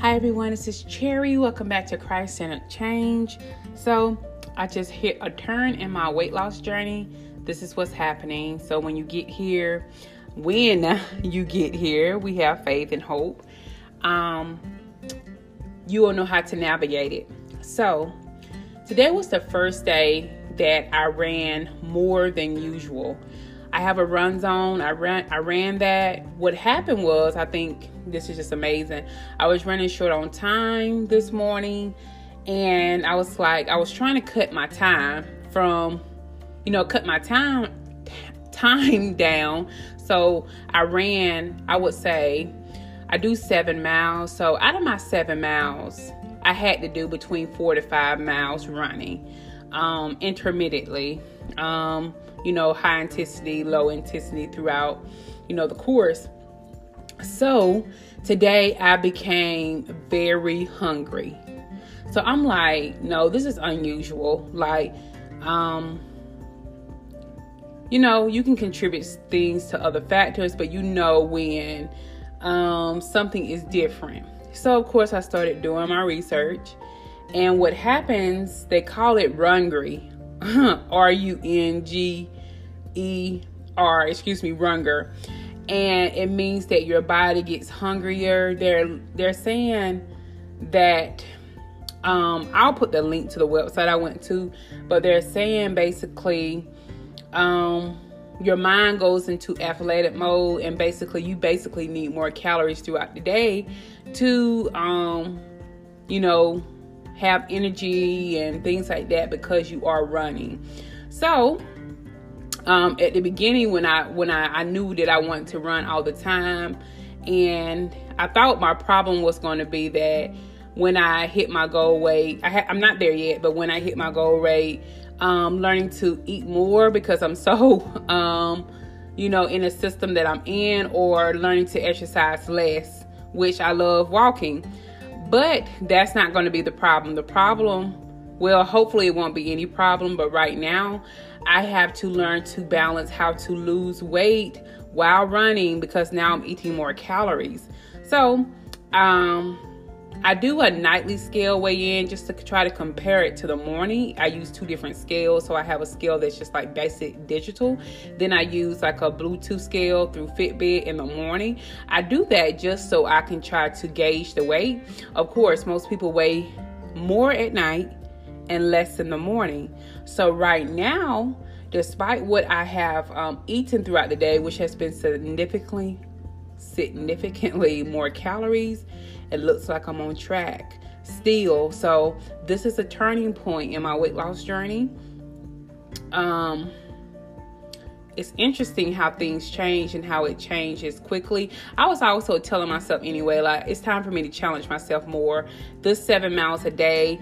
Hi everyone, this is Cherry. Welcome back to Christ Centered Change. So, I just hit a turn in my weight loss journey. This is what's happening. So, when you get here, when you get here, we have faith and hope. Um, you will know how to navigate it. So, today was the first day that I ran more than usual. I have a run zone. I ran I ran that. What happened was I think this is just amazing. I was running short on time this morning and I was like I was trying to cut my time from you know cut my time time down. So I ran, I would say I do 7 miles. So out of my 7 miles, I had to do between 4 to 5 miles running um intermittently. Um you know, high intensity, low intensity throughout, you know, the course. So today I became very hungry. So I'm like, no, this is unusual. Like, um, you know, you can contribute things to other factors, but you know when um, something is different. So, of course, I started doing my research. And what happens, they call it rungry, R U N G E R, excuse me, runger. And it means that your body gets hungrier. They're they're saying that um, I'll put the link to the website I went to, but they're saying basically um, your mind goes into athletic mode, and basically you basically need more calories throughout the day to, um, you know, have energy and things like that because you are running. So um, at the beginning when I when I, I knew that I wanted to run all the time, and I thought my problem was going to be that when I hit my goal weight, I ha- I'm not there yet, but when I hit my goal rate, um, learning to eat more because I'm so, um, you know, in a system that I'm in, or learning to exercise less, which I love walking. But that's not going to be the problem. The problem, well, hopefully it won't be any problem, but right now I have to learn to balance how to lose weight while running because now I'm eating more calories. So, um, I do a nightly scale weigh in just to try to compare it to the morning. I use two different scales. So I have a scale that's just like basic digital. Then I use like a Bluetooth scale through Fitbit in the morning. I do that just so I can try to gauge the weight. Of course, most people weigh more at night and less in the morning. So right now, despite what I have um, eaten throughout the day, which has been significantly significantly more calories it looks like I'm on track still. So this is a turning point in my weight loss journey. Um it's interesting how things change and how it changes quickly. I was also telling myself anyway, like it's time for me to challenge myself more. This seven miles a day.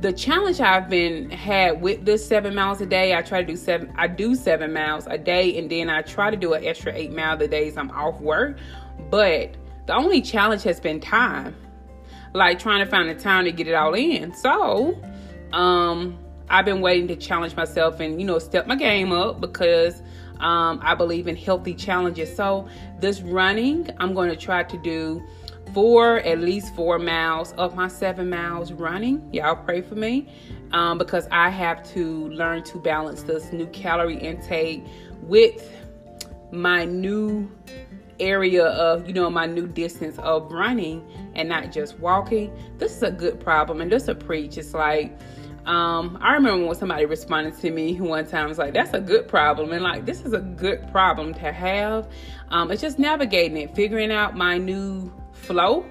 The challenge I've been had with this seven miles a day, I try to do seven. I do seven miles a day, and then I try to do an extra eight mile the days I'm off work. But the only challenge has been time, like trying to find the time to get it all in. So, um, I've been waiting to challenge myself and you know step my game up because um, I believe in healthy challenges. So this running, I'm going to try to do four, at least four miles of my seven miles running. Y'all pray for me. Um, because I have to learn to balance this new calorie intake with my new area of you know my new distance of running and not just walking. This is a good problem and just a preach. It's like um, I remember when somebody responded to me one time, was like, that's a good problem. And like, this is a good problem to have. Um, it's just navigating it, figuring out my new flow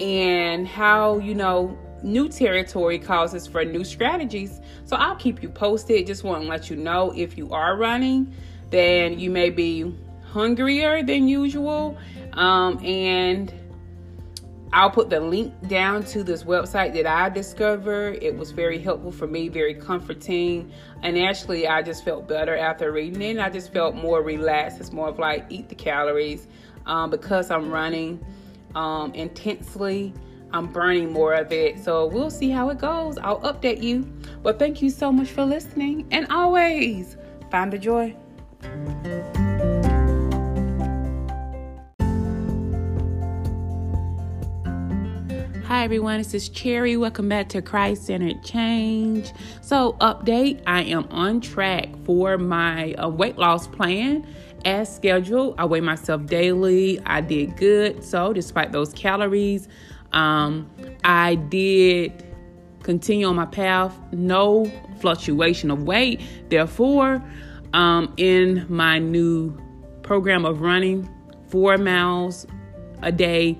and how, you know, new territory causes for new strategies. So I'll keep you posted. Just want to let you know if you are running, then you may be hungrier than usual. Um, and I'll put the link down to this website that I discovered. It was very helpful for me, very comforting. And actually, I just felt better after reading it. I just felt more relaxed. It's more of like eat the calories um, because I'm running um, intensely. I'm burning more of it. So we'll see how it goes. I'll update you. But thank you so much for listening. And always find the joy. Hi everyone, this is Cherry. Welcome back to Christ Centered Change. So, update I am on track for my uh, weight loss plan as scheduled. I weigh myself daily. I did good. So, despite those calories, um, I did continue on my path. No fluctuation of weight. Therefore, um, in my new program of running four miles a day,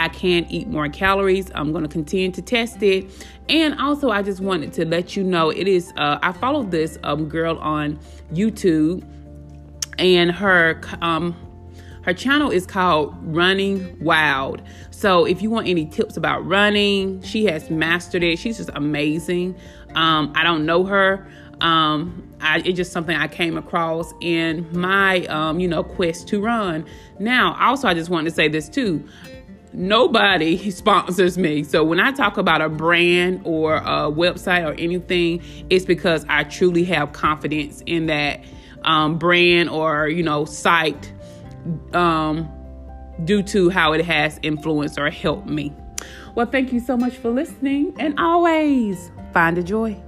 I can eat more calories. I'm going to continue to test it. And also, I just wanted to let you know it is, uh, I followed this um, girl on YouTube, and her, um, her channel is called Running Wild. So if you want any tips about running, she has mastered it. She's just amazing. Um, I don't know her. Um, I, it's just something I came across in my, um, you know, quest to run. Now, also, I just wanted to say this too nobody sponsors me. So when I talk about a brand or a website or anything, it's because I truly have confidence in that um, brand or you know site um, due to how it has influenced or helped me. Well, thank you so much for listening, and always find a joy.